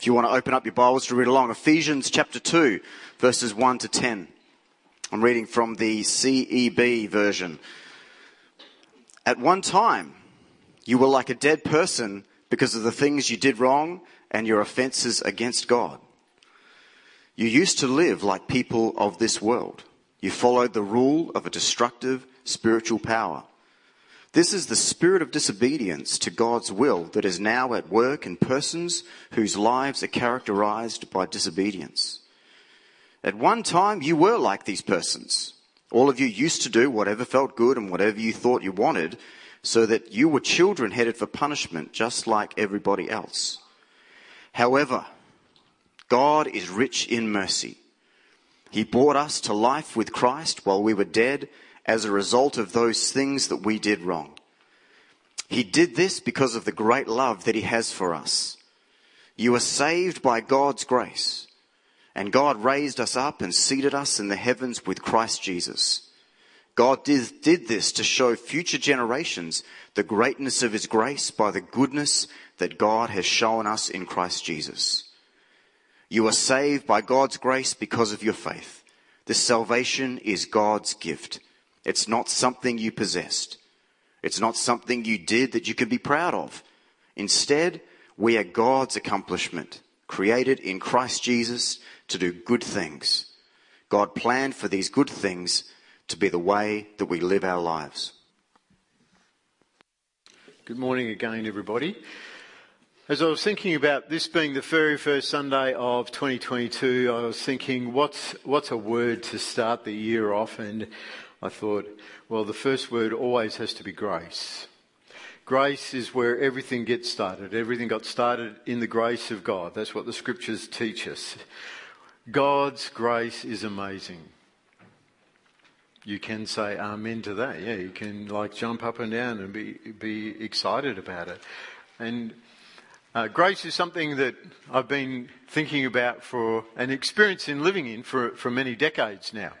If you want to open up your Bibles to read along, Ephesians chapter 2, verses 1 to 10. I'm reading from the CEB version. At one time, you were like a dead person because of the things you did wrong and your offenses against God. You used to live like people of this world. You followed the rule of a destructive spiritual power. This is the spirit of disobedience to God's will that is now at work in persons whose lives are characterized by disobedience. At one time, you were like these persons. All of you used to do whatever felt good and whatever you thought you wanted, so that you were children headed for punishment just like everybody else. However, God is rich in mercy. He brought us to life with Christ while we were dead as a result of those things that we did wrong. He did this because of the great love that He has for us. You are saved by God's grace, and God raised us up and seated us in the heavens with Christ Jesus. God did, did this to show future generations the greatness of His grace by the goodness that God has shown us in Christ Jesus. You are saved by God's grace because of your faith. This salvation is God's gift. It's not something you possessed. It's not something you did that you can be proud of. Instead, we are God's accomplishment, created in Christ Jesus to do good things. God planned for these good things to be the way that we live our lives. Good morning again, everybody. As I was thinking about this being the very first Sunday of 2022, I was thinking, what's, what's a word to start the year off? And I thought, well, the first word always has to be grace. Grace is where everything gets started. Everything got started in the grace of God. That's what the scriptures teach us. God's grace is amazing. You can say amen to that. Yeah, you can like jump up and down and be, be excited about it. And uh, grace is something that I've been thinking about for an experience in living in for, for many decades now.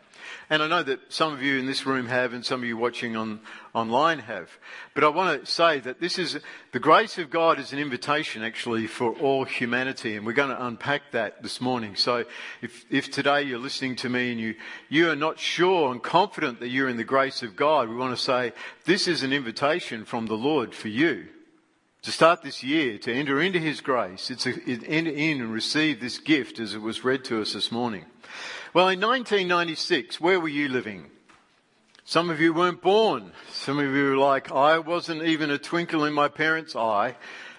And I know that some of you in this room have and some of you watching on, online have. But I want to say that this is, the grace of God is an invitation actually for all humanity and we're going to unpack that this morning. So if, if today you're listening to me and you, you are not sure and confident that you're in the grace of God, we want to say this is an invitation from the Lord for you to start this year, to enter into His grace, it's a, enter in and receive this gift as it was read to us this morning. Well, in 1996, where were you living? Some of you weren't born. Some of you were like, I wasn't even a twinkle in my parents' eye.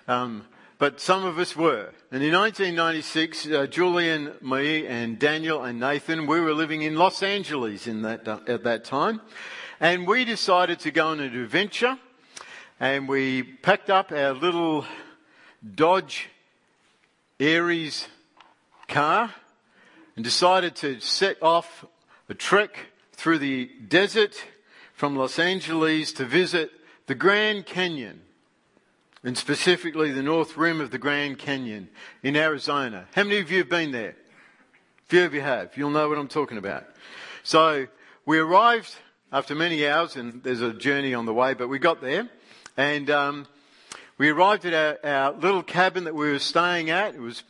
Um, but some of us were. And in 1996, uh, Julian, me, and Daniel and Nathan, we were living in Los Angeles in that, uh, at that time. And we decided to go on an adventure and we packed up our little Dodge Aries car and decided to set off a trek through the desert from Los Angeles to visit the Grand Canyon and specifically the north rim of the Grand Canyon in Arizona. How many of you have been there? A few of you have. You'll know what I'm talking about. So we arrived after many hours and there's a journey on the way, but we got there and um, we arrived at our, our, little cabin that we were staying at. It was,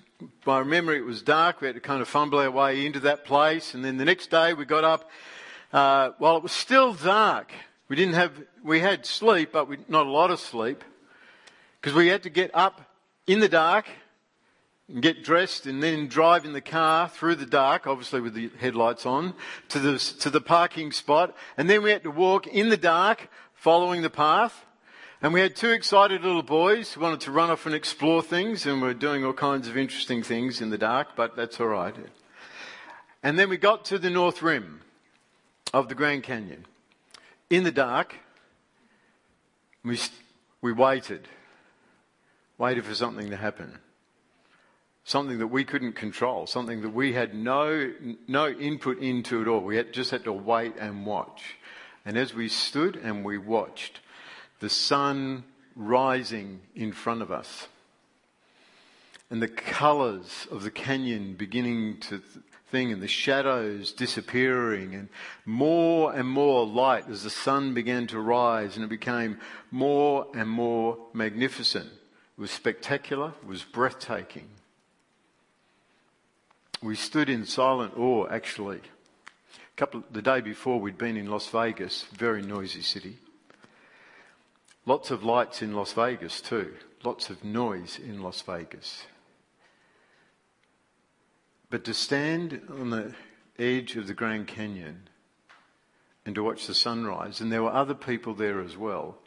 by memory, it was dark. We had to kind of fumble our way into that place. And then the next day we got up uh, while it was still dark. We didn't have, we had sleep, but we, not a lot of sleep, because we had to get up in the dark and get dressed and then drive in the car through the dark, obviously with the headlights on, to the, to the parking spot. And then we had to walk in the dark, following the path. And we had two excited little boys who wanted to run off and explore things, and we're doing all kinds of interesting things in the dark, but that's all right. And then we got to the north rim of the Grand Canyon. In the dark, we, we waited, waited for something to happen. Something that we couldn't control, something that we had no, no input into at all. We had, just had to wait and watch. And as we stood and we watched, the sun rising in front of us, and the colours of the canyon beginning to thing, and the shadows disappearing, and more and more light as the sun began to rise, and it became more and more magnificent. It was spectacular, it was breathtaking. we stood in silent awe actually. A couple, the day before we'd been in Las Vegas, very noisy city. Lots of lights in Las Vegas too. Lots of noise in Las Vegas. But to stand on the edge of the Grand Canyon and to watch the sunrise, and there were other people there as well,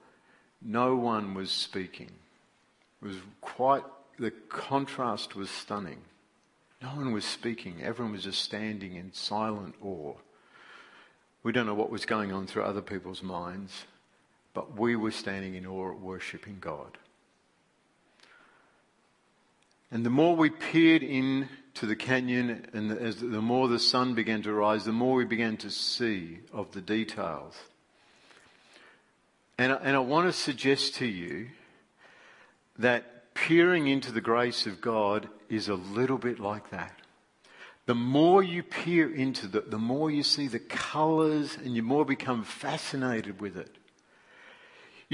no one was speaking. It was quite, the contrast was stunning. No one was speaking. Everyone was just standing in silent awe. We don't know what was going on through other people's minds, but we were standing in awe, worshipping God. And the more we peered into the canyon, and as the more the sun began to rise, the more we began to see of the details. And, and I want to suggest to you that peering into the grace of God is a little bit like that. The more you peer into it, the more you see the colours and you more become fascinated with it.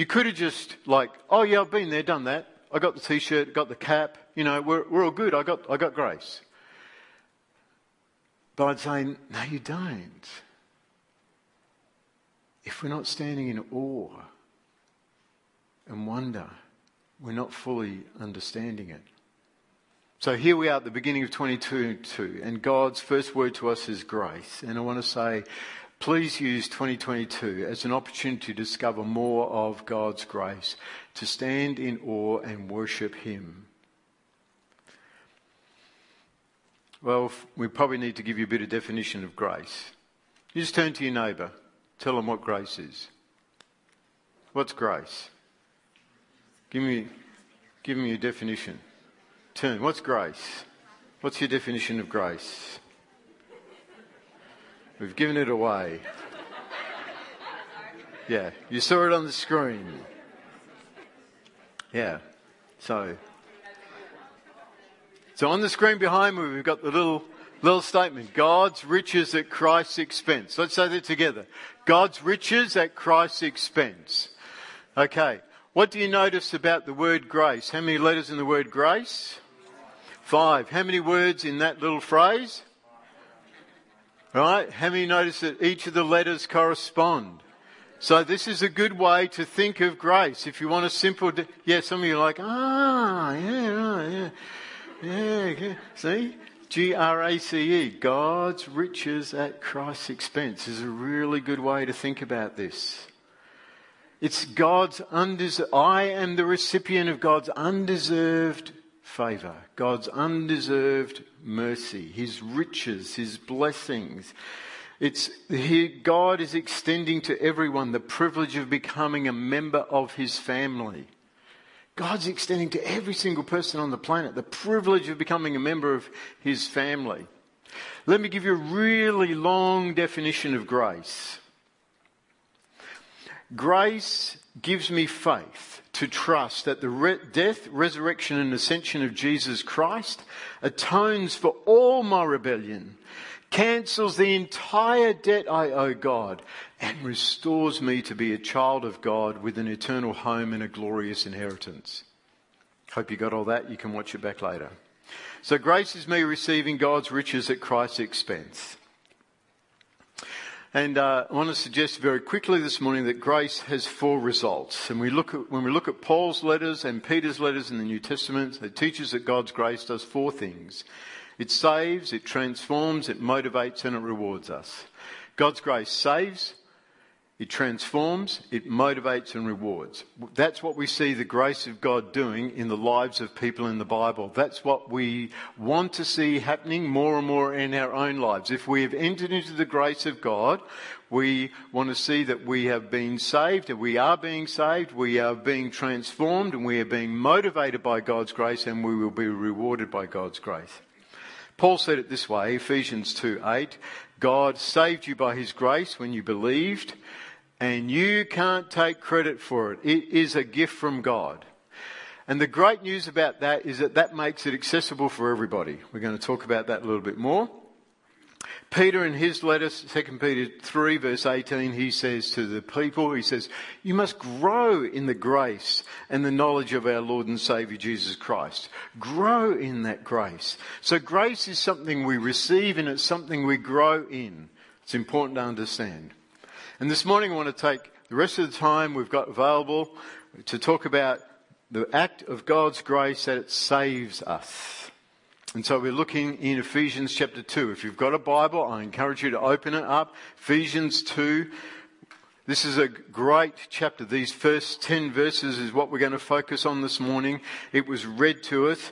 You could have just like, oh yeah, I've been there, done that. I got the t-shirt, got the cap, you know, we're, we're all good. I got, I got grace. But I'd say, no, you don't. If we're not standing in awe and wonder, we're not fully understanding it. So here we are at the beginning of 2022, and God's first word to us is grace. And I want to say, please use 2022 as an opportunity to discover more of God's grace, to stand in awe and worship Him. Well, we probably need to give you a bit of definition of grace. You just turn to your neighbour, tell them what grace is. What's grace? Give me, give me a definition. Turn. What's grace? What's your definition of grace? We've given it away. Yeah, you saw it on the screen. Yeah, so. So on the screen behind me, we've got the little little statement: God's riches at Christ's expense. Let's say that together. God's riches at Christ's expense. Okay. What do you notice about the word grace? How many letters in the word grace? Five. How many words in that little phrase? Right? How many notice that each of the letters correspond? So this is a good way to think of grace. If you want a simple, de- yeah, some of you are like, ah, yeah, yeah, yeah, yeah. See? G-R-A-C-E, God's riches at Christ's expense is a really good way to think about this. It's God's undeserved, I am the recipient of God's undeserved favour, God's undeserved mercy, His riches, His blessings. It's, he, God is extending to everyone the privilege of becoming a member of His family. God's extending to every single person on the planet the privilege of becoming a member of His family. Let me give you a really long definition of grace. Grace gives me faith to trust that the re- death, resurrection, and ascension of Jesus Christ atones for all my rebellion, cancels the entire debt I owe God, and restores me to be a child of God with an eternal home and a glorious inheritance. Hope you got all that. You can watch it back later. So, grace is me receiving God's riches at Christ's expense. And uh, I want to suggest very quickly this morning that grace has four results. And we look at, when we look at Paul's letters and Peter's letters in the New Testament, it teaches that God's grace does four things. It saves, it transforms, it motivates, and it rewards us. God's grace saves, it transforms, it motivates and rewards. That's what we see the grace of God doing in the lives of people in the Bible. That's what we want to see happening more and more in our own lives. If we have entered into the grace of God, we want to see that we have been saved and we are being saved, we are being transformed and we are being motivated by God's grace and we will be rewarded by God's grace. Paul said it this way, Ephesians 2 8, God saved you by his grace when you believed and you can't take credit for it. It is a gift from God. And the great news about that is that that makes it accessible for everybody. We're going to talk about that a little bit more. Peter in his letter, 2 Peter 3 verse 18, he says to the people, he says, you must grow in the grace and the knowledge of our Lord and Saviour Jesus Christ. Grow in that grace. So grace is something we receive and it's something we grow in. It's important to understand. And this morning I want to take the rest of the time we've got available to talk about the act of God's grace that it saves us. And so we're looking in Ephesians chapter 2. If you've got a Bible, I encourage you to open it up. Ephesians 2. This is a great chapter. These first 10 verses is what we're going to focus on this morning. It was read to us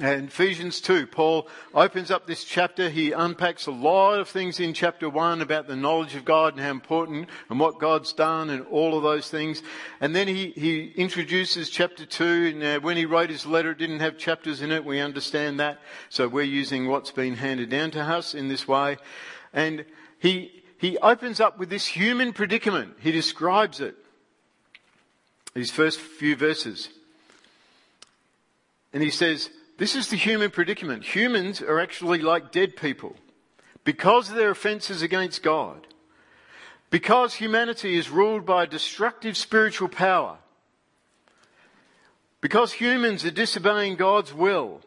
and Ephesians 2, Paul opens up this chapter. He unpacks a lot of things in chapter 1 about the knowledge of God and how important and what God's done and all of those things. And then he, he introduces chapter 2. And uh, when he wrote his letter, it didn't have chapters in it. We understand that. So we're using what's been handed down to us in this way. And he, he opens up with this human predicament. He describes it. These first few verses. And he says, this is the human predicament. Humans are actually like dead people because of their offences against God. Because humanity is ruled by a destructive spiritual power. Because humans are disobeying God's will.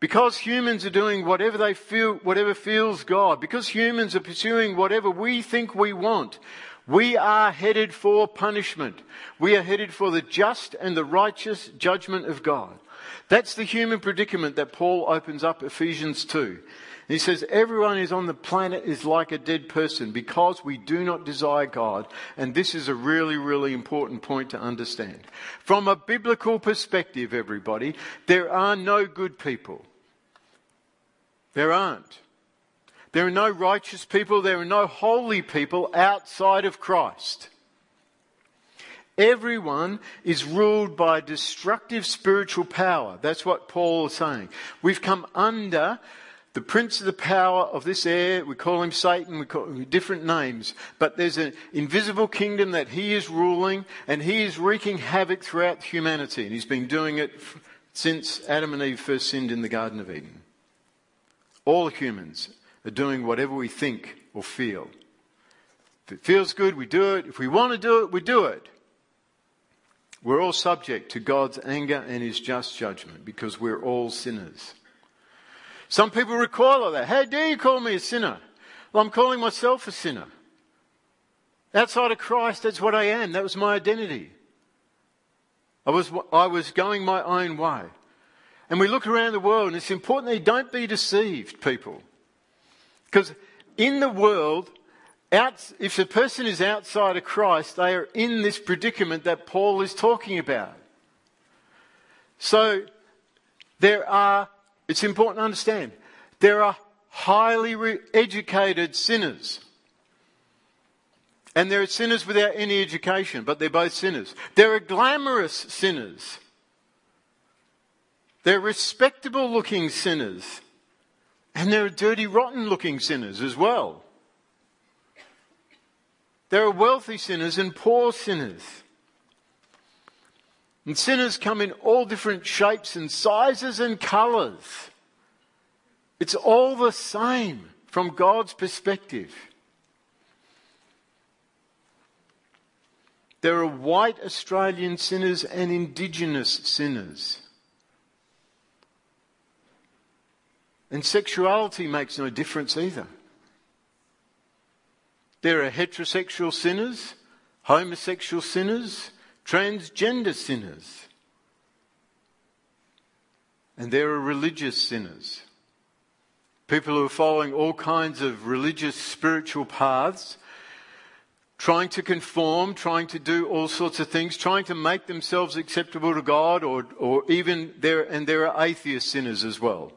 Because humans are doing whatever they feel, whatever feels God. Because humans are pursuing whatever we think we want. We are headed for punishment. We are headed for the just and the righteous judgment of God. That's the human predicament that Paul opens up Ephesians 2. He says, everyone is on the planet is like a dead person because we do not desire God. And this is a really, really important point to understand. From a biblical perspective, everybody, there are no good people. There aren't. There are no righteous people. There are no holy people outside of Christ. Everyone is ruled by destructive spiritual power. That's what Paul is saying. We've come under the prince of the power of this air. We call him Satan. We call him different names. But there's an invisible kingdom that he is ruling and he is wreaking havoc throughout humanity. And he's been doing it since Adam and Eve first sinned in the Garden of Eden. All humans are doing whatever we think or feel. If it feels good, we do it. If we want to do it, we do it. We're all subject to God's anger and his just judgment because we're all sinners. Some people recoil at that. How dare you call me a sinner? Well, I'm calling myself a sinner. Outside of Christ, that's what I am. That was my identity. I was, I was going my own way. And we look around the world and it's important that you don't be deceived, people. Because in the world, out, if a person is outside of Christ, they are in this predicament that Paul is talking about. So, there are, it's important to understand, there are highly re- educated sinners. And there are sinners without any education, but they're both sinners. There are glamorous sinners. There are respectable looking sinners. And there are dirty, rotten looking sinners as well. There are wealthy sinners and poor sinners. And sinners come in all different shapes and sizes and colours. It's all the same from God's perspective. There are white Australian sinners and Indigenous sinners. And sexuality makes no difference either. There are heterosexual sinners, homosexual sinners, transgender sinners. And there are religious sinners. People who are following all kinds of religious, spiritual paths, trying to conform, trying to do all sorts of things, trying to make themselves acceptable to God, or, or even there, and there are atheist sinners as well.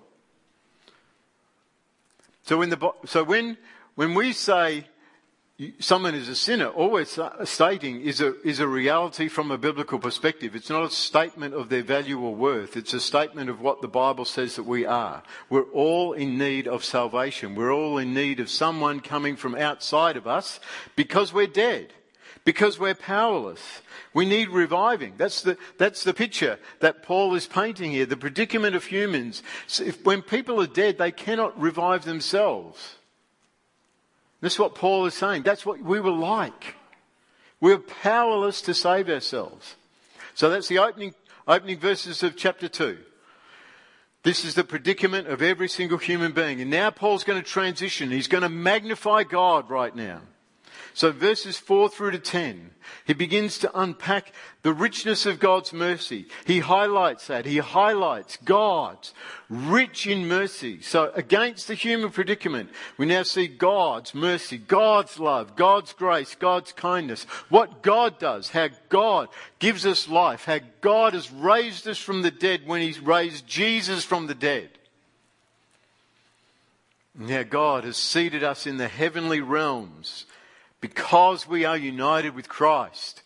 So, in the, so when, when we say someone is a sinner, always stating is a, is a reality from a biblical perspective. It's not a statement of their value or worth. It's a statement of what the Bible says that we are. We're all in need of salvation. We're all in need of someone coming from outside of us because we're dead. because we're powerless. We need reviving. That's the, that's the picture that Paul is painting here, the predicament of humans. If, when people are dead, they cannot revive themselves. That's what Paul is saying. That's what we were like. We were powerless to save ourselves. So that's the opening, opening verses of chapter 2. This is the predicament of every single human being. And now Paul's going to transition. He's going to magnify God right now. So verses 4 through to 10, he begins to unpack the richness of God's mercy. He highlights that. He highlights God's rich in mercy. So against the human predicament, we now see God's mercy, God's love, God's grace, God's kindness. What God does, how God gives us life, how God has raised us from the dead when he raised Jesus from the dead. Now God has seated us in the heavenly realms because we are united with Christ.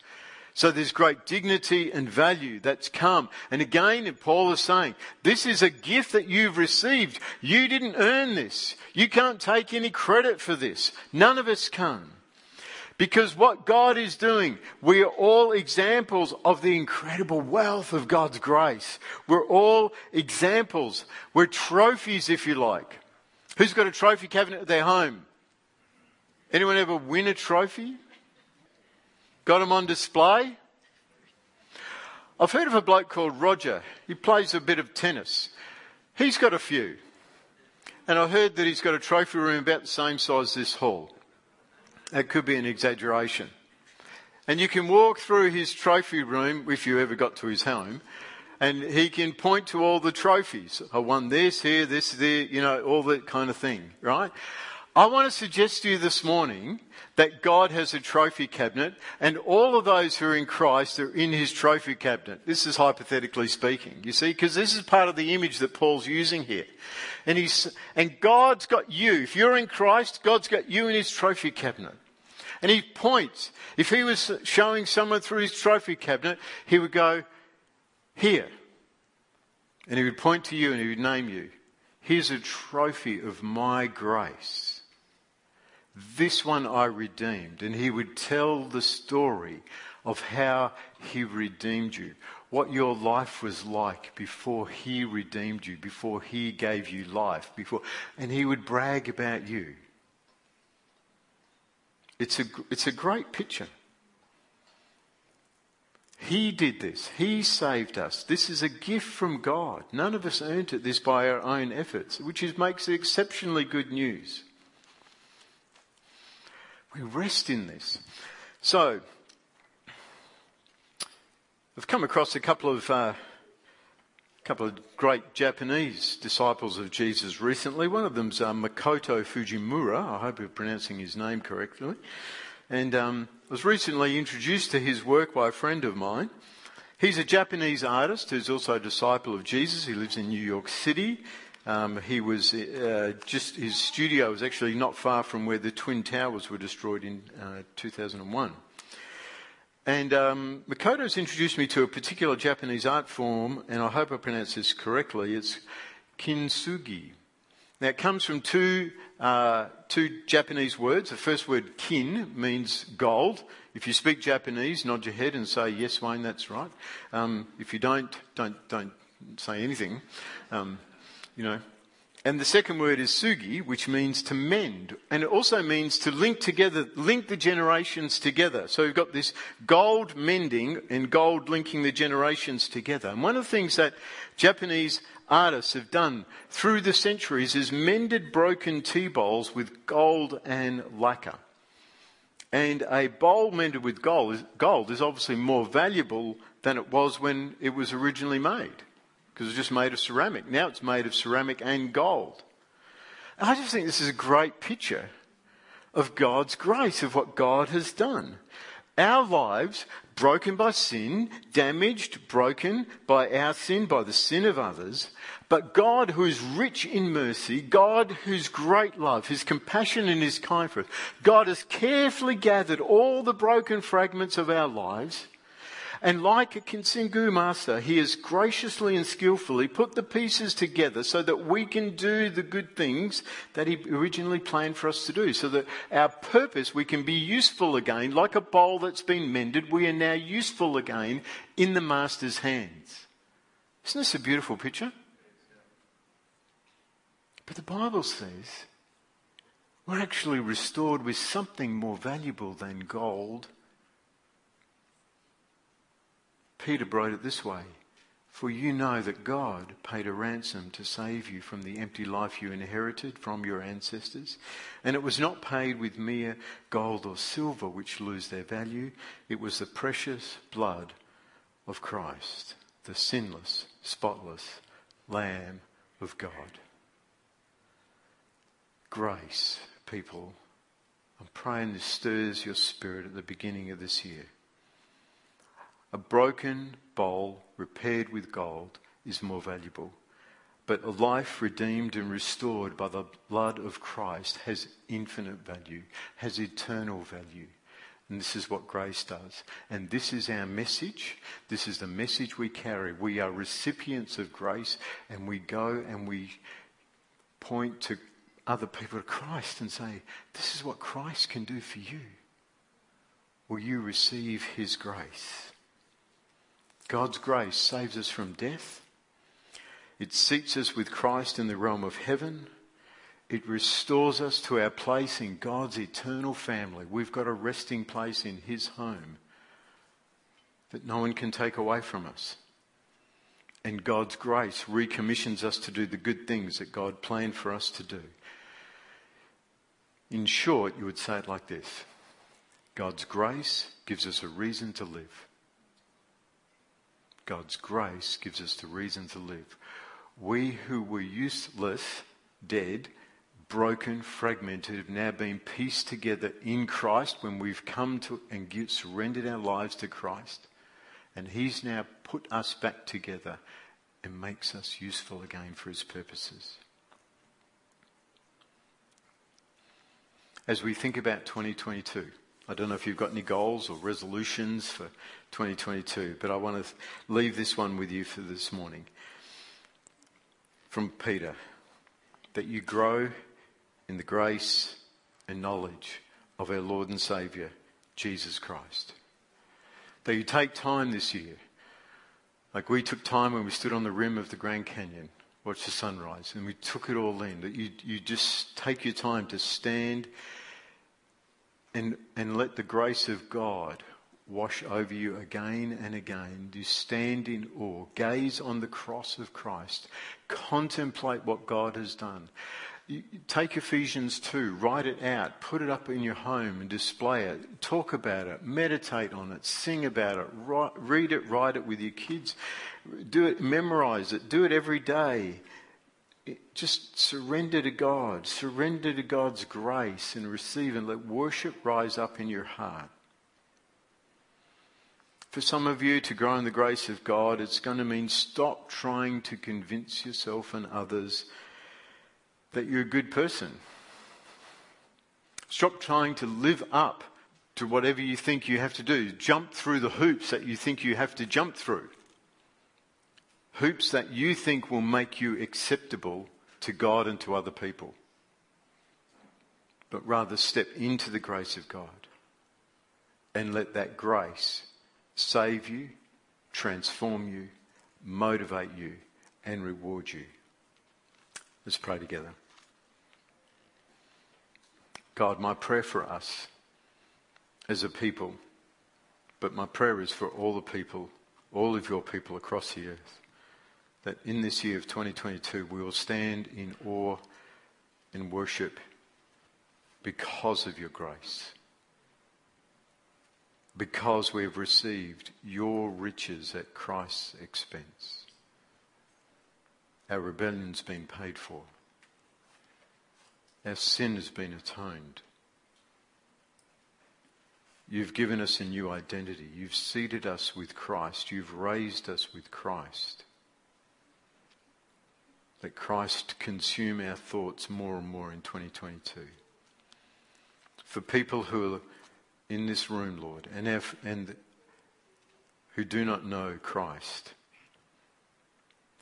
So there's great dignity and value that's come. And again, Paul is saying, this is a gift that you've received. You didn't earn this. You can't take any credit for this. None of us can. Because what God is doing, we are all examples of the incredible wealth of God's grace. We're all examples. We're trophies, if you like. Who's got a trophy cabinet at their home? Anyone ever win a trophy? Got them on display? I've heard of a bloke called Roger. He plays a bit of tennis. He's got a few. And I heard that he's got a trophy room about the same size as this hall. That could be an exaggeration. And you can walk through his trophy room if you ever got to his home, and he can point to all the trophies. I won this here, this there, you know, all that kind of thing, right? I want to suggest to you this morning that God has a trophy cabinet and all of those who are in Christ are in his trophy cabinet. This is hypothetically speaking, you see, because this is part of the image that Paul's using here. And he's, and God's got you. If you're in Christ, God's got you in his trophy cabinet. And he points. If he was showing someone through his trophy cabinet, he would go, here. And he would point to you and he would name you. Here's a trophy of my grace. This one I redeemed. And he would tell the story of how he redeemed you, what your life was like before he redeemed you, before he gave you life, before, and he would brag about you. It's a, it's a great picture. He did this. He saved us. This is a gift from God. None of us earned it this by our own efforts, which is, makes it exceptionally good news. We rest in this. So, I've come across a couple of uh, couple of great Japanese disciples of Jesus recently. One of them's uh, Makoto Fujimura. I hope I'm pronouncing his name correctly. And um, I was recently introduced to his work by a friend of mine. He's a Japanese artist who's also a disciple of Jesus. He lives in New York City. Um, he was uh, just his studio was actually not far from where the twin towers were destroyed in uh, 2001. And um, Makoto's introduced me to a particular Japanese art form, and I hope I pronounce this correctly. It's kintsugi. Now, it comes from two, uh, two Japanese words. The first word, kin, means gold. If you speak Japanese, nod your head and say, yes, Wayne, that's right. Um, if you don't, don't, don't say anything. Um, you know. And the second word is sugi, which means to mend. And it also means to link together, link the generations together. So we've got this gold mending and gold linking the generations together. And one of the things that Japanese artists have done through the centuries is mended broken tea bowls with gold and lacquer. And a bowl mended with gold is, gold is obviously more valuable than it was when it was originally made because it's just made of ceramic. Now it's made of ceramic and gold. I just think this is a great picture of God's grace, of what God has done. Our lives broken by sin, damaged, broken by our sin, by the sin of others, but God who is rich in mercy, God whose great love, his compassion and his kindness, God has carefully gathered all the broken fragments of our lives And like a kintsugi master, he has graciously and skillfully put the pieces together so that we can do the good things that he originally planned for us to do. So that our purpose, we can be useful again. Like a bowl that's been mended, we are now useful again in the master's hands. Isn't this a beautiful picture? But the Bible says we're actually restored with something more valuable than gold. Peter wrote it this way For you know that God paid a ransom to save you from the empty life you inherited from your ancestors. And it was not paid with mere gold or silver, which lose their value. It was the precious blood of Christ, the sinless, spotless Lamb of God. Grace people, I'm praying this stirs your spirit at the beginning of this year. A broken bowl repaired with gold is more valuable. But a life redeemed and restored by the blood of Christ has infinite value, has eternal value. And this is what grace does. And this is our message. This is the message we carry. We are recipients of grace and we go and we point to other people to Christ and say, This is what Christ can do for you. Will you receive his grace? God's grace saves us from death. It seats us with Christ in the realm of heaven. It restores us to our place in God's eternal family. We've got a resting place in His home that no one can take away from us. And God's grace recommissions us to do the good things that God planned for us to do. In short, you would say it like this God's grace gives us a reason to live. God's grace gives us the reason to live. We who were useless, dead, broken, fragmented, have now been pieced together in Christ when we've come to and surrendered our lives to Christ. And He's now put us back together and makes us useful again for His purposes. as we think about 2022. I don't know if you've got any goals or resolutions for 2022, but I want to leave this one with you for this morning. From Peter, that you grow in the grace and knowledge of our Lord and Saviour, Jesus Christ. That you take time this year, like we took time when we stood on the rim of the Grand Canyon, watched the sunrise, and we took it all in. That you, you just take your time to stand and, and let the grace of God wash over you again and again. You stand in awe, gaze on the cross of Christ, contemplate what God has done. Take Ephesians 2, write it out, put it up in your home and display it. Talk about it, meditate on it, sing about it, write, read it, write it with your kids. Do it, memorize it, do it every day just surrender to God, surrender to God's grace and receive and let worship rise up in your heart. For some of you to grow in the grace of God, it's going to mean stop trying to convince yourself and others that you're a good person. Stop trying to live up to whatever you think you have to do. Jump through the hoops that you think you have to jump through hoops that you think will make you acceptable to God and to other people, but rather step into the grace of God and let that grace save you, transform you, motivate you, and reward you. Let's pray together. God, my prayer for us as a people, but my prayer is for all the people, all of your people across the earth that in this year of 2022 we will stand in awe and worship because of your grace. Because we have received your riches at Christ's expense. Our rebellion's been paid for. Our sin has been atoned. You've given us a new identity. You've seated us with Christ. You've raised us with Christ. Let Christ consume our thoughts more and more in 2022. For people who are in this room, Lord, and, have, and who do not know Christ,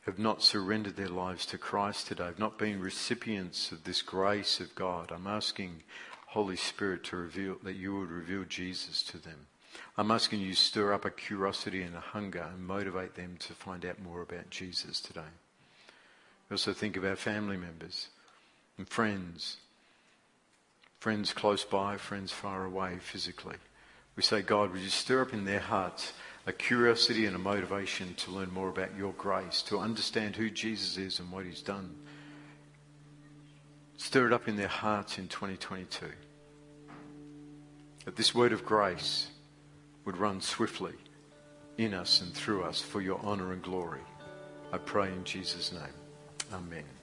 have not surrendered their lives to Christ today, have not been recipients of this grace of God. I'm asking Holy Spirit to reveal that you would reveal Jesus to them. I'm asking you to stir up a curiosity and a hunger and motivate them to find out more about Jesus today. We also think of our family members and friends, friends close by, friends far away physically. We say, God, would you stir up in their hearts a curiosity and a motivation to learn more about your grace, to understand who Jesus is and what he's done. Stir it up in their hearts in 2022. That this word of grace would run swiftly in us and through us for your honour and glory. I pray in Jesus' name. Amen.